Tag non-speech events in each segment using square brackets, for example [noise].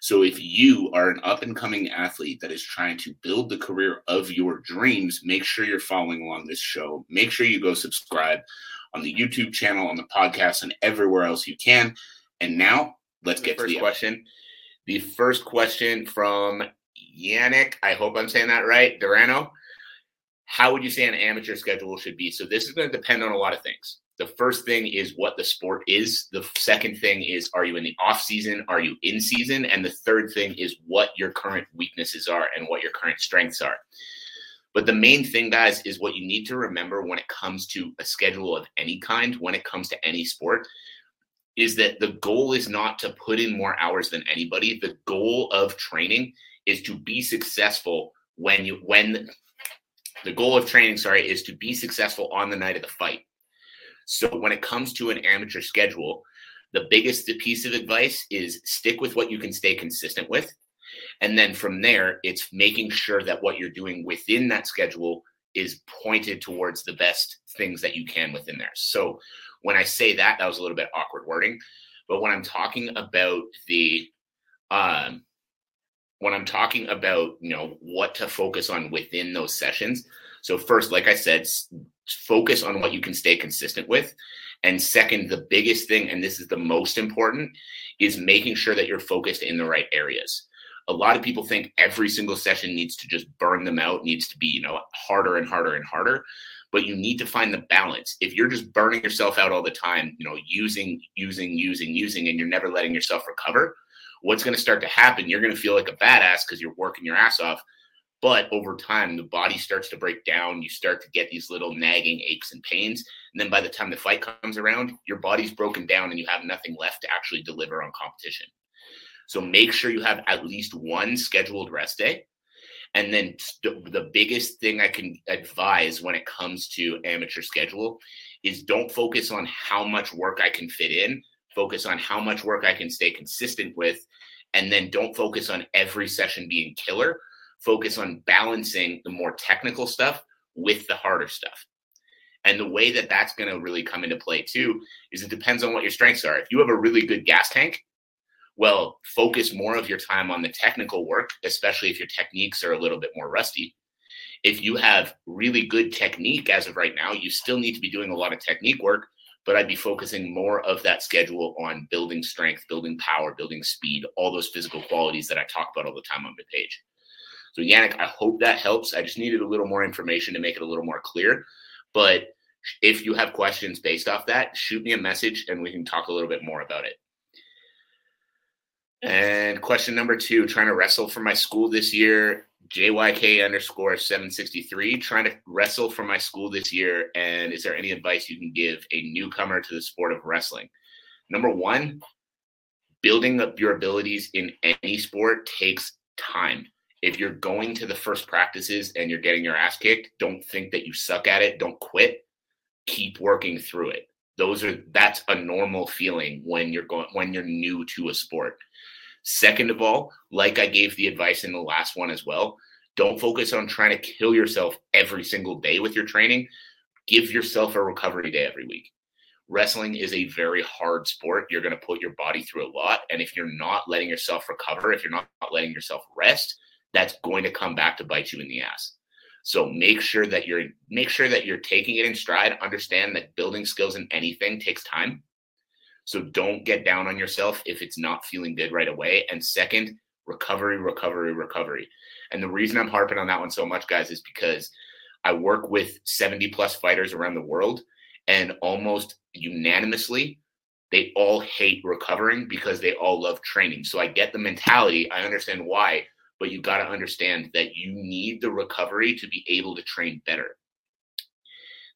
So if you are an up and coming athlete that is trying to build the career of your dreams, make sure you're following along this show. Make sure you go subscribe on the YouTube channel, on the podcast, and everywhere else you can. And now let's get to the question. The first question from Yannick, I hope I'm saying that right, Durano. How would you say an amateur schedule should be? So this is going to depend on a lot of things the first thing is what the sport is. The second thing is are you in the off season? Are you in season? And the third thing is what your current weaknesses are and what your current strengths are. But the main thing guys is what you need to remember when it comes to a schedule of any kind when it comes to any sport is that the goal is not to put in more hours than anybody. The goal of training is to be successful when you when the goal of training sorry is to be successful on the night of the fight so when it comes to an amateur schedule, the biggest piece of advice is stick with what you can stay consistent with. And then from there, it's making sure that what you're doing within that schedule is pointed towards the best things that you can within there. So when I say that, that was a little bit awkward wording. But when I'm talking about the um when I'm talking about, you know, what to focus on within those sessions. So first, like I said, focus on what you can stay consistent with. And second, the biggest thing, and this is the most important, is making sure that you're focused in the right areas. A lot of people think every single session needs to just burn them out, needs to be, you know, harder and harder and harder. But you need to find the balance. If you're just burning yourself out all the time, you know, using, using, using, using, and you're never letting yourself recover, what's going to start to happen? You're going to feel like a badass because you're working your ass off but over time, the body starts to break down. You start to get these little nagging aches and pains. And then by the time the fight comes around, your body's broken down and you have nothing left to actually deliver on competition. So make sure you have at least one scheduled rest day. And then the biggest thing I can advise when it comes to amateur schedule is don't focus on how much work I can fit in, focus on how much work I can stay consistent with. And then don't focus on every session being killer focus on balancing the more technical stuff with the harder stuff. And the way that that's going to really come into play too is it depends on what your strengths are. If you have a really good gas tank, well, focus more of your time on the technical work, especially if your techniques are a little bit more rusty. If you have really good technique as of right now, you still need to be doing a lot of technique work, but I'd be focusing more of that schedule on building strength, building power, building speed, all those physical qualities that I talk about all the time on my page. So, Yannick, I hope that helps. I just needed a little more information to make it a little more clear. But if you have questions based off that, shoot me a message and we can talk a little bit more about it. And question number two trying to wrestle for my school this year. JYK underscore 763, trying to wrestle for my school this year. And is there any advice you can give a newcomer to the sport of wrestling? Number one, building up your abilities in any sport takes time if you're going to the first practices and you're getting your ass kicked, don't think that you suck at it. Don't quit. Keep working through it. Those are that's a normal feeling when you're going when you're new to a sport. Second of all, like I gave the advice in the last one as well, don't focus on trying to kill yourself every single day with your training. Give yourself a recovery day every week. Wrestling is a very hard sport. You're going to put your body through a lot. And if you're not letting yourself recover, if you're not letting yourself rest, that's going to come back to bite you in the ass. So make sure that you're make sure that you're taking it in stride. Understand that building skills in anything takes time. So don't get down on yourself if it's not feeling good right away. And second, recovery, recovery, recovery. And the reason I'm harping on that one so much, guys, is because I work with 70 plus fighters around the world, and almost unanimously, they all hate recovering because they all love training. So I get the mentality. I understand why but you got to understand that you need the recovery to be able to train better.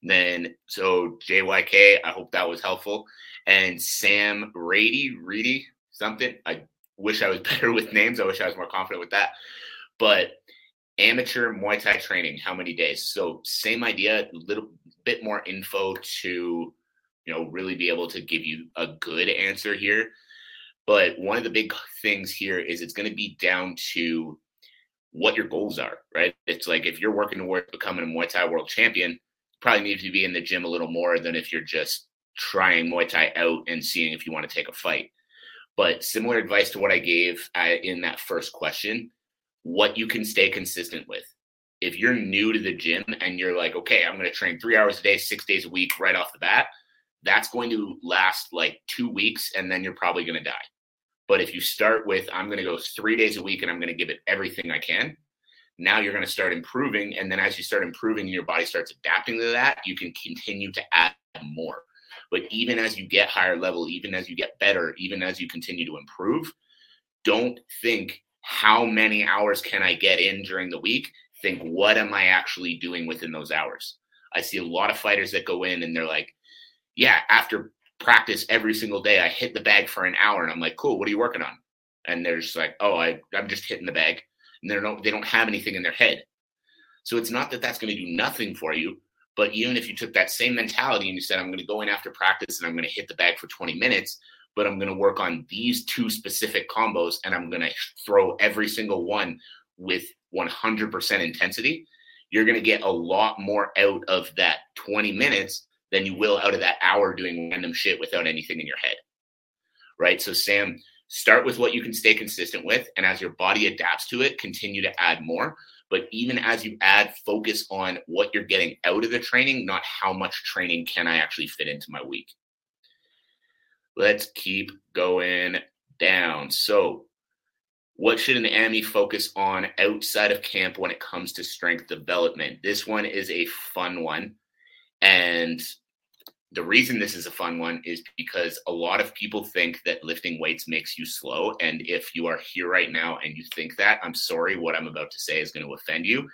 Then, so JYK, I hope that was helpful. And Sam Rady, Reedy, something. I wish I was [laughs] better with names. I wish I was more confident with that. But amateur Muay Thai training, how many days? So same idea, little bit more info to, you know, really be able to give you a good answer here. But one of the big things here is it's going to be down to what your goals are, right? It's like if you're working towards becoming a Muay Thai world champion, probably need to be in the gym a little more than if you're just trying Muay Thai out and seeing if you want to take a fight. But similar advice to what I gave uh, in that first question, what you can stay consistent with. If you're new to the gym and you're like, okay, I'm going to train three hours a day, six days a week right off the bat, that's going to last like two weeks and then you're probably going to die. But if you start with, I'm going to go three days a week and I'm going to give it everything I can, now you're going to start improving. And then as you start improving and your body starts adapting to that, you can continue to add more. But even as you get higher level, even as you get better, even as you continue to improve, don't think how many hours can I get in during the week? Think what am I actually doing within those hours? I see a lot of fighters that go in and they're like, yeah, after practice every single day, I hit the bag for an hour. And I'm like, cool, what are you working on? And they're just like, oh, I, I'm just hitting the bag. And they're no, they don't have anything in their head. So it's not that that's going to do nothing for you. But even if you took that same mentality and you said, I'm going to go in after practice and I'm going to hit the bag for 20 minutes, but I'm going to work on these two specific combos and I'm going to throw every single one with 100% intensity, you're going to get a lot more out of that 20 minutes than you will out of that hour doing random shit without anything in your head. Right. So, Sam, start with what you can stay consistent with. And as your body adapts to it, continue to add more. But even as you add, focus on what you're getting out of the training, not how much training can I actually fit into my week. Let's keep going down. So, what should an AMI focus on outside of camp when it comes to strength development? This one is a fun one. And the reason this is a fun one is because a lot of people think that lifting weights makes you slow. And if you are here right now and you think that, I'm sorry, what I'm about to say is going to offend you.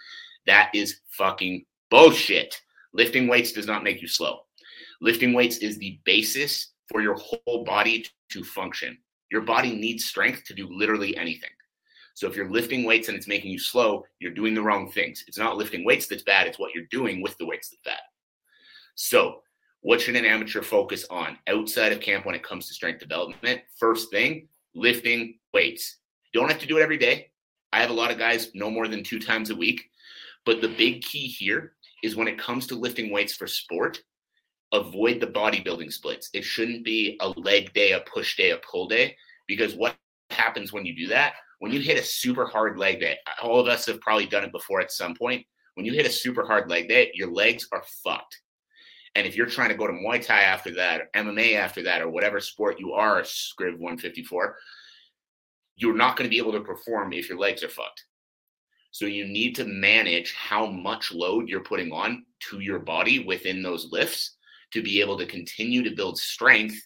That is fucking bullshit. Lifting weights does not make you slow. Lifting weights is the basis for your whole body to function. Your body needs strength to do literally anything. So if you're lifting weights and it's making you slow, you're doing the wrong things. It's not lifting weights that's bad, it's what you're doing with the weights that's bad. So what should an amateur focus on outside of camp when it comes to strength development? First thing, lifting weights. You don't have to do it every day. I have a lot of guys no more than two times a week. But the big key here is when it comes to lifting weights for sport, avoid the bodybuilding splits. It shouldn't be a leg day, a push day, a pull day, because what happens when you do that? When you hit a super hard leg day, all of us have probably done it before at some point. When you hit a super hard leg day, your legs are fucked. And if you're trying to go to Muay Thai after that, or MMA after that, or whatever sport you are, Scriv 154, you're not going to be able to perform if your legs are fucked. So you need to manage how much load you're putting on to your body within those lifts to be able to continue to build strength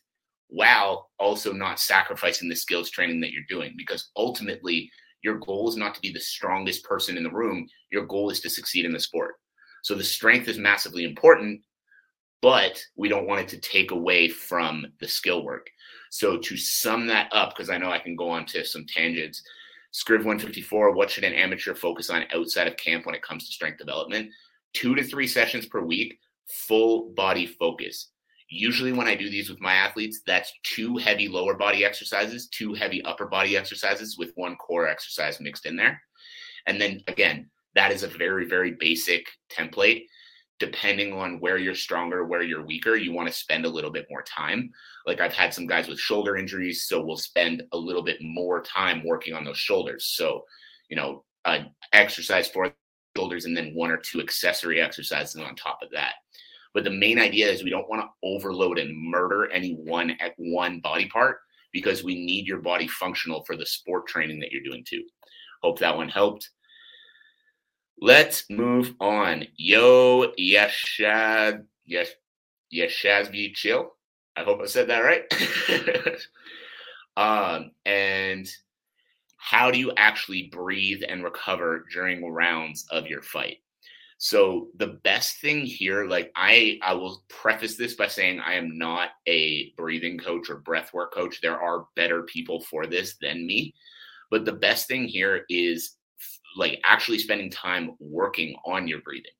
while also not sacrificing the skills training that you're doing. Because ultimately, your goal is not to be the strongest person in the room. Your goal is to succeed in the sport. So the strength is massively important, but we don't want it to take away from the skill work. So to sum that up, because I know I can go on to some tangents, Scriv 154, what should an amateur focus on outside of camp when it comes to strength development? Two to three sessions per week, full body focus. Usually, when I do these with my athletes, that's two heavy lower body exercises, two heavy upper body exercises with one core exercise mixed in there. And then again, that is a very, very basic template depending on where you're stronger, where you're weaker, you want to spend a little bit more time. Like I've had some guys with shoulder injuries, so we'll spend a little bit more time working on those shoulders. So, you know, an exercise for shoulders and then one or two accessory exercises on top of that. But the main idea is we don't want to overload and murder any one at one body part because we need your body functional for the sport training that you're doing too. Hope that one helped. Let's move on. Yo, Yashad, Yash, Yashazvi Chill. I hope I said that right. [laughs] um, and how do you actually breathe and recover during rounds of your fight? So the best thing here, like I, I will preface this by saying I am not a breathing coach or breathwork coach. There are better people for this than me. But the best thing here is like actually spending time working on your breathing.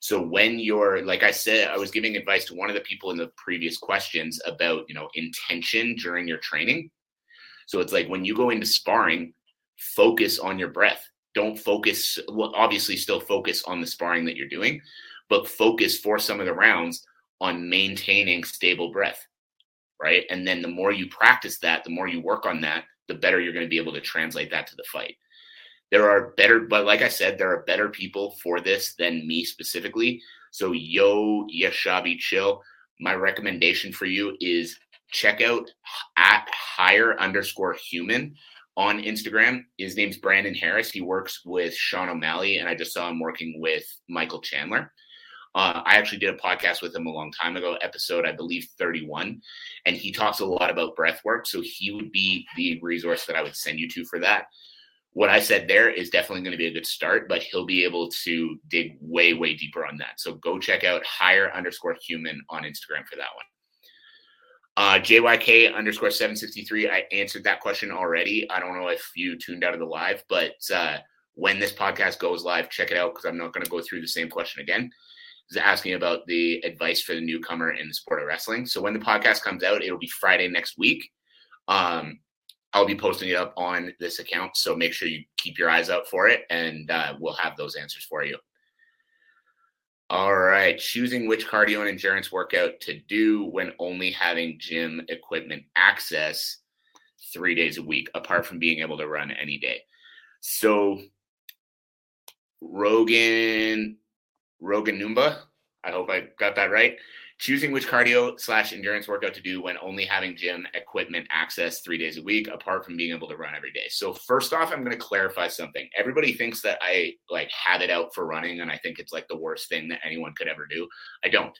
So when you're like I said, I was giving advice to one of the people in the previous questions about, you know, intention during your training. So it's like when you go into sparring, focus on your breath. Don't focus well, obviously still focus on the sparring that you're doing, but focus for some of the rounds on maintaining stable breath. Right? And then the more you practice that, the more you work on that, the better you're going to be able to translate that to the fight. There are better, but like I said, there are better people for this than me specifically. So, yo, Yashabi Chill, my recommendation for you is check out at higher underscore human on Instagram. His name's Brandon Harris. He works with Sean O'Malley, and I just saw him working with Michael Chandler. Uh, I actually did a podcast with him a long time ago, episode I believe 31, and he talks a lot about breath work. So he would be the resource that I would send you to for that what I said there is definitely going to be a good start, but he'll be able to dig way, way deeper on that. So go check out higher underscore human on Instagram for that one. Uh, JYK underscore 763. I answered that question already. I don't know if you tuned out of the live, but uh, when this podcast goes live, check it out because I'm not going to go through the same question again. Is asking about the advice for the newcomer in the sport of wrestling. So when the podcast comes out, it'll be Friday next week. Um, I'll be posting it up on this account. So make sure you keep your eyes out for it and uh, we'll have those answers for you. All right. Choosing which cardio and endurance workout to do when only having gym equipment access three days a week, apart from being able to run any day. So, Rogan, Rogan Numba, I hope I got that right choosing which cardio slash endurance workout to do when only having gym equipment access three days a week apart from being able to run every day so first off i'm going to clarify something everybody thinks that i like have it out for running and i think it's like the worst thing that anyone could ever do i don't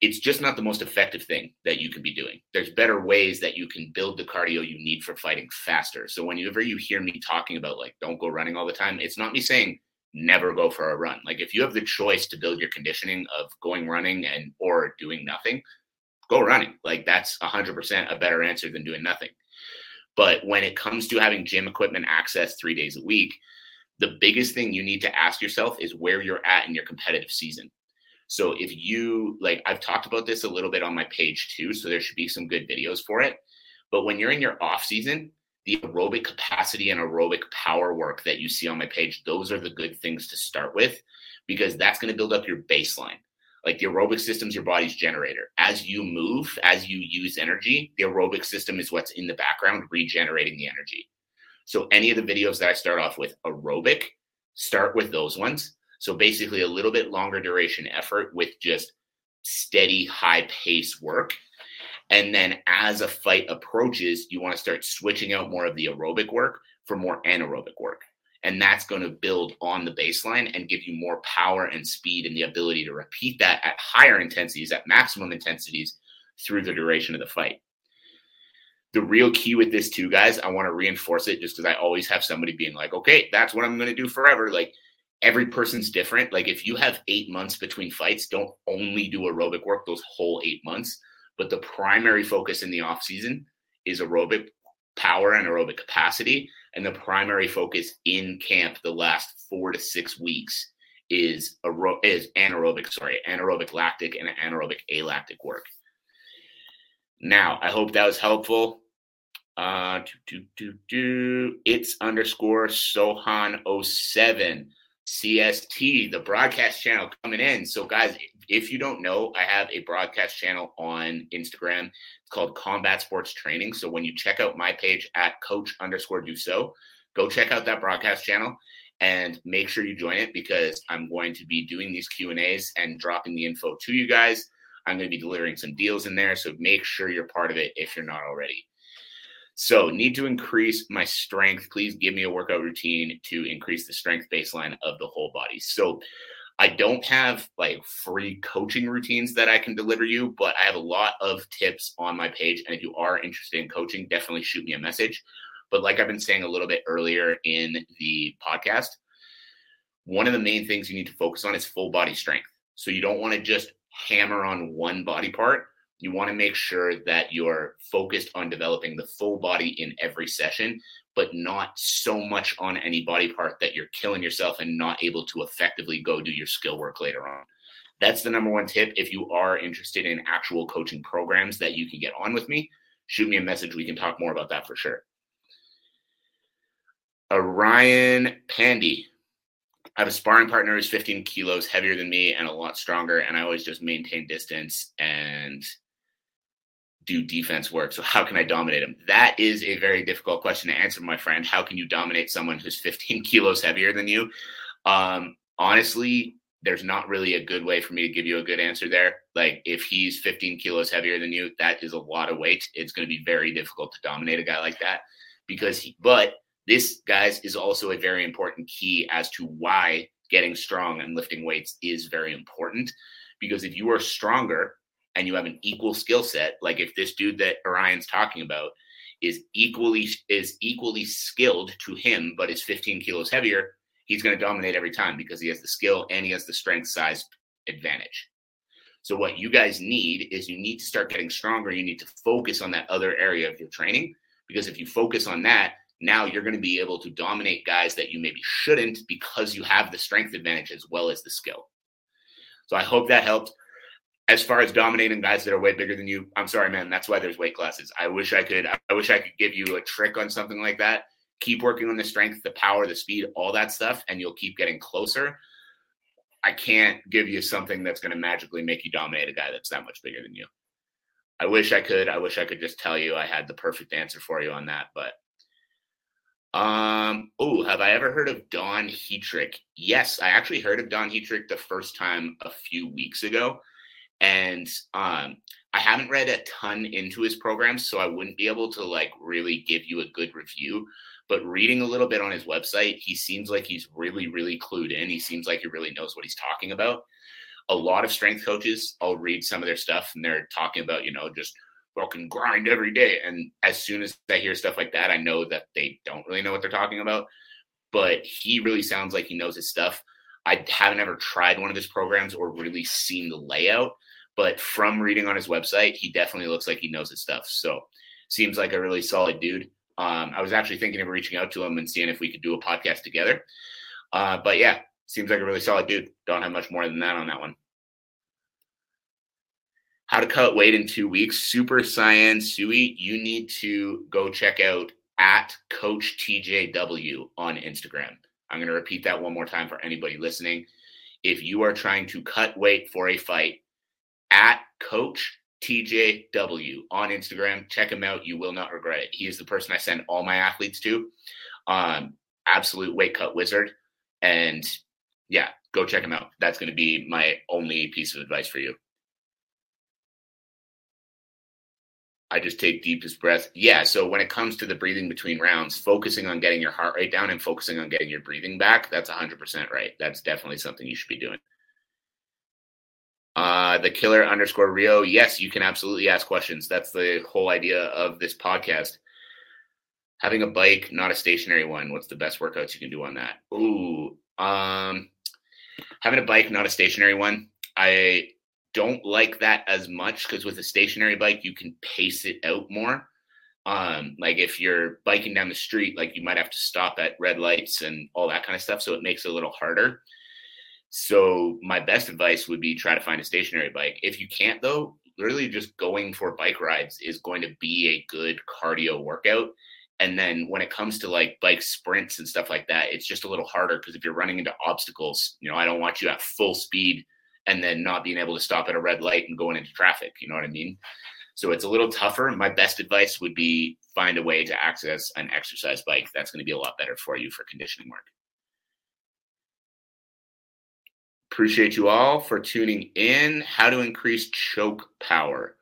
it's just not the most effective thing that you can be doing. There's better ways that you can build the cardio you need for fighting faster. So whenever you hear me talking about like don't go running all the time, it's not me saying never go for a run. Like if you have the choice to build your conditioning of going running and or doing nothing, go running. Like that's 100% a better answer than doing nothing. But when it comes to having gym equipment access 3 days a week, the biggest thing you need to ask yourself is where you're at in your competitive season. So if you like I've talked about this a little bit on my page too, so there should be some good videos for it. But when you're in your off season, the aerobic capacity and aerobic power work that you see on my page, those are the good things to start with because that's going to build up your baseline. Like the aerobic system is your body's generator. As you move, as you use energy, the aerobic system is what's in the background regenerating the energy. So any of the videos that I start off with aerobic, start with those ones. So basically a little bit longer duration effort with just steady high pace work and then as a fight approaches, you want to start switching out more of the aerobic work for more anaerobic work. And that's going to build on the baseline and give you more power and speed and the ability to repeat that at higher intensities, at maximum intensities through the duration of the fight. The real key with this, too, guys, I want to reinforce it just because I always have somebody being like, okay, that's what I'm going to do forever. Like, every person's different. Like, if you have eight months between fights, don't only do aerobic work those whole eight months but the primary focus in the off season is aerobic power and aerobic capacity. And the primary focus in camp the last four to six weeks is is anaerobic, sorry, anaerobic lactic and anaerobic alactic work. Now, I hope that was helpful. Uh, do, do, do, do. It's underscore Sohan07. CST, the broadcast channel coming in. So, guys, if you don't know, I have a broadcast channel on Instagram. It's called Combat Sports Training. So, when you check out my page at coach underscore dusseault, go check out that broadcast channel and make sure you join it because I'm going to be doing these Q and A's and dropping the info to you guys. I'm going to be delivering some deals in there. So, make sure you're part of it if you're not already. So, need to increase my strength. Please give me a workout routine to increase the strength baseline of the whole body. So, I don't have like free coaching routines that I can deliver you, but I have a lot of tips on my page. And if you are interested in coaching, definitely shoot me a message. But like I've been saying a little bit earlier in the podcast, one of the main things you need to focus on is full body strength. So you don't want to just hammer on one body part you want to make sure that you're focused on developing the full body in every session, but not so much on any body part that you're killing yourself and not able to effectively go do your skill work later on. That's the number one tip. If you are interested in actual coaching programs that you can get on with me, shoot me a message. We can talk more about that for sure. Uh, Orion Pandy. I have a sparring partner who's 15 kilos heavier than me and a lot stronger, and I always just maintain distance and do defense work. So how can I dominate him? That is a very difficult question to answer, my friend. How can you dominate someone who's 15 [laughs] kilos heavier than you? Um, honestly, there's not really a good way for me to give you a good answer there. Like if he's 15 kilos heavier than you, that is a lot of weight. It's going to be very difficult to dominate a guy like that because he, but this guys is also a very important key as to why getting strong and lifting weights is very important because if you are stronger and you have an equal skill set, like if this dude that Orion's talking about is equally is equally skilled to him, but is 15 kilos heavier, he's going to dominate every time because he has the skill and he has the strength size advantage. So what you guys need is you need to start getting stronger. You need to focus on that other area of your training because if you focus on that, now you're going to be able to dominate guys that you maybe shouldn't because you have the strength advantage as well as the skill. So I hope that helped as far as dominating guys that are way bigger than you, I'm sorry, man. That's why there's weight classes. I wish I could. I wish I could give you a trick on something like that. Keep working on the strength, the power, the speed, all that stuff, and you'll keep getting closer. I can't give you something that's going to magically make you dominate a guy that's that much bigger than you. I wish I could. I wish I could just tell you I had the perfect answer for you on that, but um, oh, have I ever heard of Don Heatrick? Yes, I actually heard of Don Heatrick the first time a few weeks ago and um, I haven't read a ton into his programs, so I wouldn't be able to like really give you a good review. But reading a little bit on his website, he seems like he's really, really clued in. He seems like he really knows what he's talking about. A lot of strength coaches, I'll read some of their stuff, and they're talking about, you know, just fucking grind every day. And as soon as I hear stuff like that, I know that they don't really know what they're talking about. But he really sounds like he knows his stuff. I haven't ever tried one of his programs or really seen the layout but from reading on his website, he definitely looks like he knows his stuff. So seems like a really solid dude. Um, I was actually thinking of reaching out to him and seeing if we could do a podcast together. Uh, but yeah, seems like a really solid dude. Don't have much more than that on that one. How to cut weight in two weeks. Super Saiyan Sui, you need to go check out at Coach TJW on Instagram. I'm going to repeat that one more time for anybody listening. If you are trying to cut weight for a fight, at Coach TJW on Instagram. Check him out. You will not regret it. He is the person I send all my athletes to. Um, absolute weight cut wizard. And yeah, go check him out. That's going to be my only piece of advice for you. I just take deepest breath. Yeah. So when it comes to the breathing between rounds, focusing on getting your heart rate down and focusing on getting your breathing back, that's 100% right. That's definitely something you should be doing. Uh, the killer underscore Rio. Yes, you can absolutely ask questions. That's the whole idea of this podcast. Having a bike, not a stationary one. What's the best workouts you can do on that? Ooh, um, having a bike, not a stationary one. I don't like that as much because with a stationary bike, you can pace it out more. Um, like if you're biking down the street, like you might have to stop at red lights and all that kind of stuff. So it makes it a little harder. So my best advice would be try to find a stationary bike. If you can't though, literally just going for bike rides is going to be a good cardio workout. And then when it comes to like bike sprints and stuff like that, it's just a little harder because if you're running into obstacles, you know, I don't want you at full speed and then not being able to stop at a red light and going into traffic. You know what I mean? So it's a little tougher. My best advice would be find a way to access an exercise bike. That's going to be a lot better for you for conditioning work. Appreciate you all for tuning in. How to increase choke power.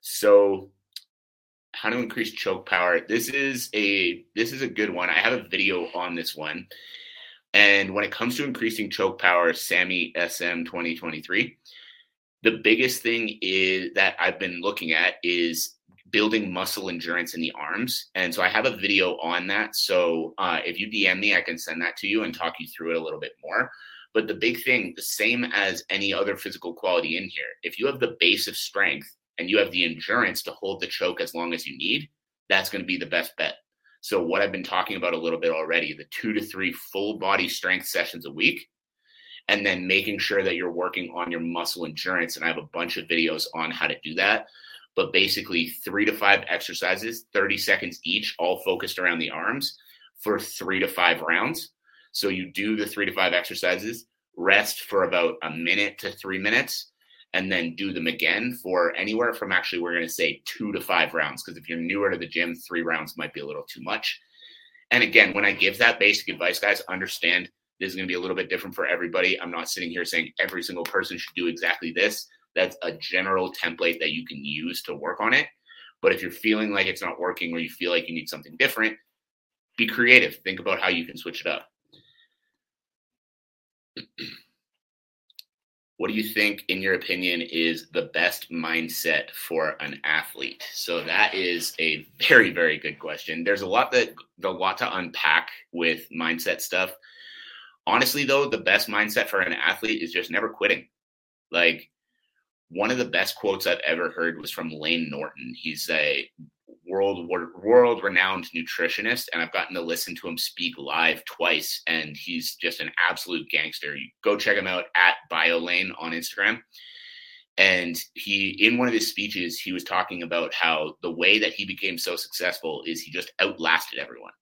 So, how to increase choke power. This is a this is a good one. I have a video on this one. And when it comes to increasing choke power, Sammy SM 2023, the biggest thing is that I've been looking at is building muscle endurance in the arms. And so I have a video on that. So uh, if you DM me, I can send that to you and talk you through it a little bit more. But the big thing, the same as any other physical quality in here, if you have the base of strength and you have the endurance to hold the choke as long as you need, that's going to be the best bet. So, what I've been talking about a little bit already the two to three full body strength sessions a week, and then making sure that you're working on your muscle endurance. And I have a bunch of videos on how to do that. But basically, three to five exercises, 30 seconds each, all focused around the arms for three to five rounds. So, you do the three to five exercises, rest for about a minute to three minutes, and then do them again for anywhere from actually we're going to say two to five rounds because if you're newer to the gym three rounds might be a little too much. And again when i give that basic advice guys understand this is going to be a little bit different for everybody. I'm not sitting here saying every single person should do exactly this. That's a general template that you can use to work on it. But if you're feeling like it's not working or you feel like you need something different be creative. Think about how you can switch it up what do you think, in your opinion, is the best mindset for an athlete? So that is a very, very good question. There's a lot that a lot to unpack with mindset stuff. Honestly, though, the best mindset for an athlete is just never quitting. Like one of the best quotes I've ever heard was from Layne Norton. He's a world world renowned nutritionist, and I've gotten to listen to him speak live twice, and he's just an absolute gangster. You go check him out at BioLayne on Instagram. And he, in one of his speeches, he was talking about how the way that he became so successful is he just outlasted everyone.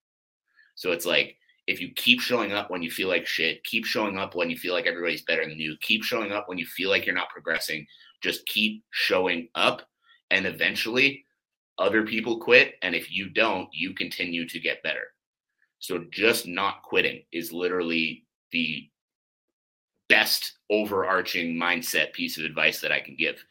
So it's like if you keep showing up when you feel like shit, keep showing up when you feel like everybody's better than you, keep showing up when you feel like you're not progressing, just keep showing up. And eventually other people quit and if you don't you continue to get better. So just not quitting is literally the best overarching mindset piece of advice that i can give.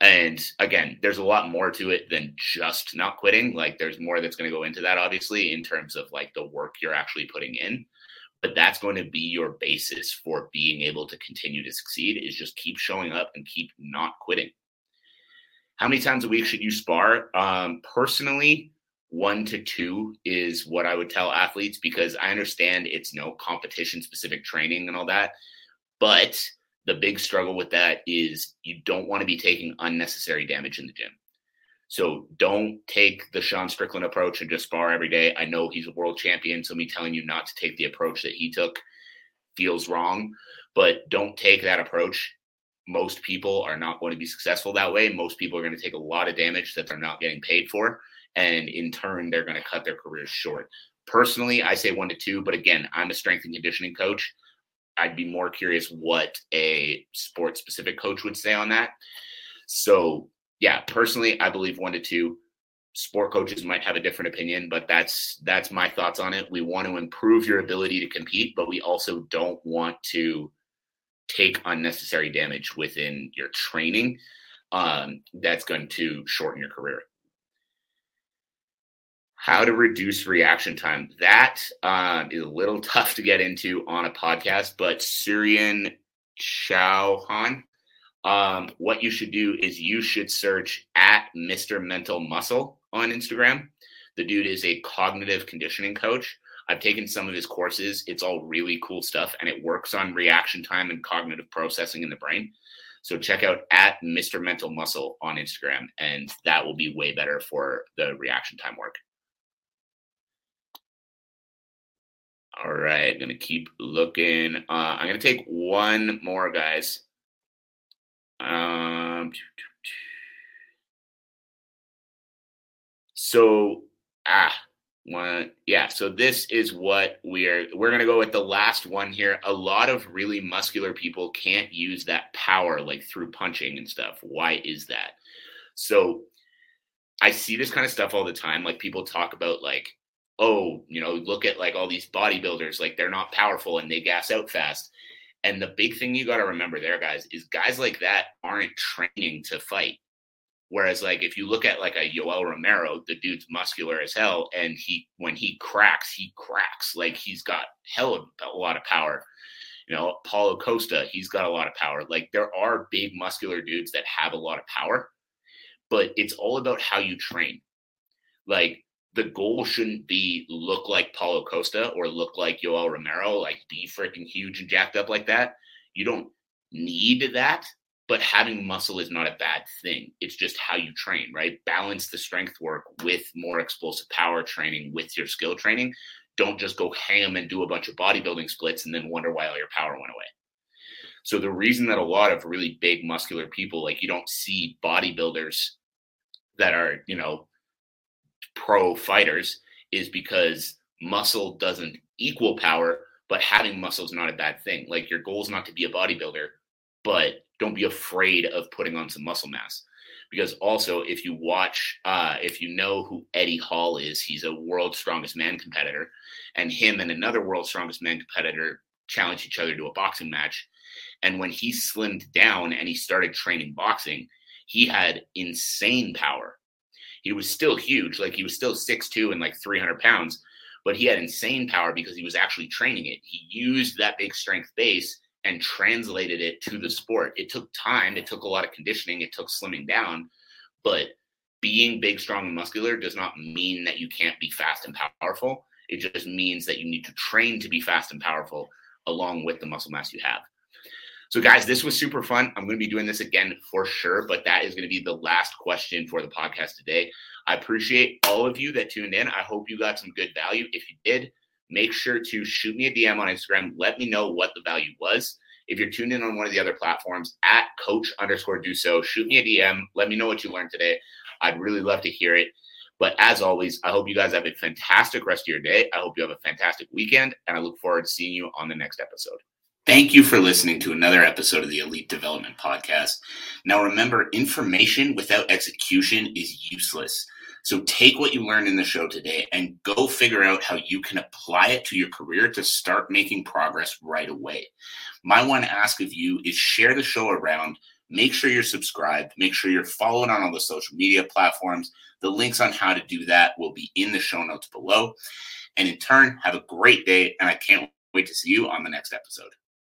And again there's a lot more to it than just not quitting. Like there's more that's going to go into that obviously in terms of like the work you're actually putting in. But that's going to be your basis for being able to continue to succeed is just keep showing up and keep not quitting how many times a week should you spar? Um, personally, one to two is what I would tell athletes because I understand it's no competition specific training and all that. But the big struggle with that is you don't want to be taking unnecessary damage in the gym. So don't take the Sean Strickland approach and just spar every day. I know he's a world champion, so me telling you not to take the approach that he took feels wrong, but don't take that approach most people are not going to be successful that way. Most people are going to take a lot of damage that they're not getting paid for. And in turn, they're going to cut their careers short. Personally, I say one to two, but again, I'm a strength and conditioning coach. I'd be more curious what a sport specific coach would say on that. So, yeah, personally, I believe one to two. Sport coaches might have a different opinion, but that's that's my thoughts on it. We want to improve your ability to compete, but we also don't want to take unnecessary damage within your training um, that's going to shorten your career. How to reduce reaction time. That um, is a little [laughs] tough to get into on a podcast, but Suryan Chauhan, um, what you should do is you should search at Mr. Mental Muscle on Instagram. The dude is a cognitive conditioning coach. I've taken some of his courses. It's all really cool stuff and it works on reaction time and cognitive processing in the brain. So check out at Mr. Mental Muscle on Instagram, and that will be way better for the reaction time work. All right, gonna keep looking. Uh, I'm gonna take one more, guys. Um, [tsk] so ah, one yeah so this is what we're we're going to go with the last one here. A lot of really muscular people can't use that power like through punching and stuff. Why is that? So i see this kind of stuff all the time like people talk about like oh you know look at like all these bodybuilders like they're not powerful and they gas out fast. And the big thing you got to remember there guys is guys like that aren't training to fight Whereas, like, if you look at like a Yoel Romero, the dude's muscular as hell, and he when he cracks, he cracks. Like he's got hell of a lot of power. You know, Paulo Costa, he's got a lot of power. Like there are big muscular dudes that have a lot of power, but it's all about how you train. Like the goal shouldn't be look like Paulo Costa or look like Yoel Romero, like be freaking huge and jacked up like that. You don't need that but having muscle is not a bad thing. It's just how you train, right? Balance the strength work with more explosive power training with your skill training. Don't just go ham and do a bunch of bodybuilding splits and then wonder why all your power went away. So the reason that a lot of really big muscular people, like you don't see bodybuilders that are, you know, pro fighters is because muscle doesn't equal power, but having muscle is not a bad thing. Like your goal is not to be a bodybuilder, but don't be afraid of putting on some muscle mass. Because also, if you watch, uh, if you know who Eddie Hall is, he's a world's strongest man competitor, and him and another world's strongest man competitor challenged each other to a boxing match. And when he slimmed down and he started training boxing, he had insane power. He was still huge, like he was still 6'2 and like 300 pounds, but he had insane power because he was actually training it. He used that big strength base and translated it to the sport. It took time, it took a lot of conditioning, it took slimming down, but being big, strong, and muscular does not mean that you can't be fast and powerful. It just means that you need to train to be fast and powerful along with the muscle mass you have. So, guys, this was super fun. I'm going to be doing this again for sure, but that is going to be the last question for the podcast today. I appreciate all of you that tuned in. I hope you got some good value. If you did, make sure to shoot me a DM on Instagram. Let me know what the value was. If you're tuned in on one of the other platforms at coach underscore dusseault, shoot me a DM. Let me know what you learned today. I'd really love to hear it. But as always, I hope you guys have a fantastic rest of your day. I hope you have a fantastic weekend, and I look forward to seeing you on the next episode. Thank you for listening to another episode of the Elite Development Podcast. Now, remember, information without execution is useless. So take what you learned in the show today and go figure out how you can apply it to your career to start making progress right away. My one ask of you is share the show around. Make sure you're subscribed. Make sure you're following on all the social media platforms. The links on how to do that will be in the show notes below. And in turn, have a great day. And I can't wait to see you on the next episode.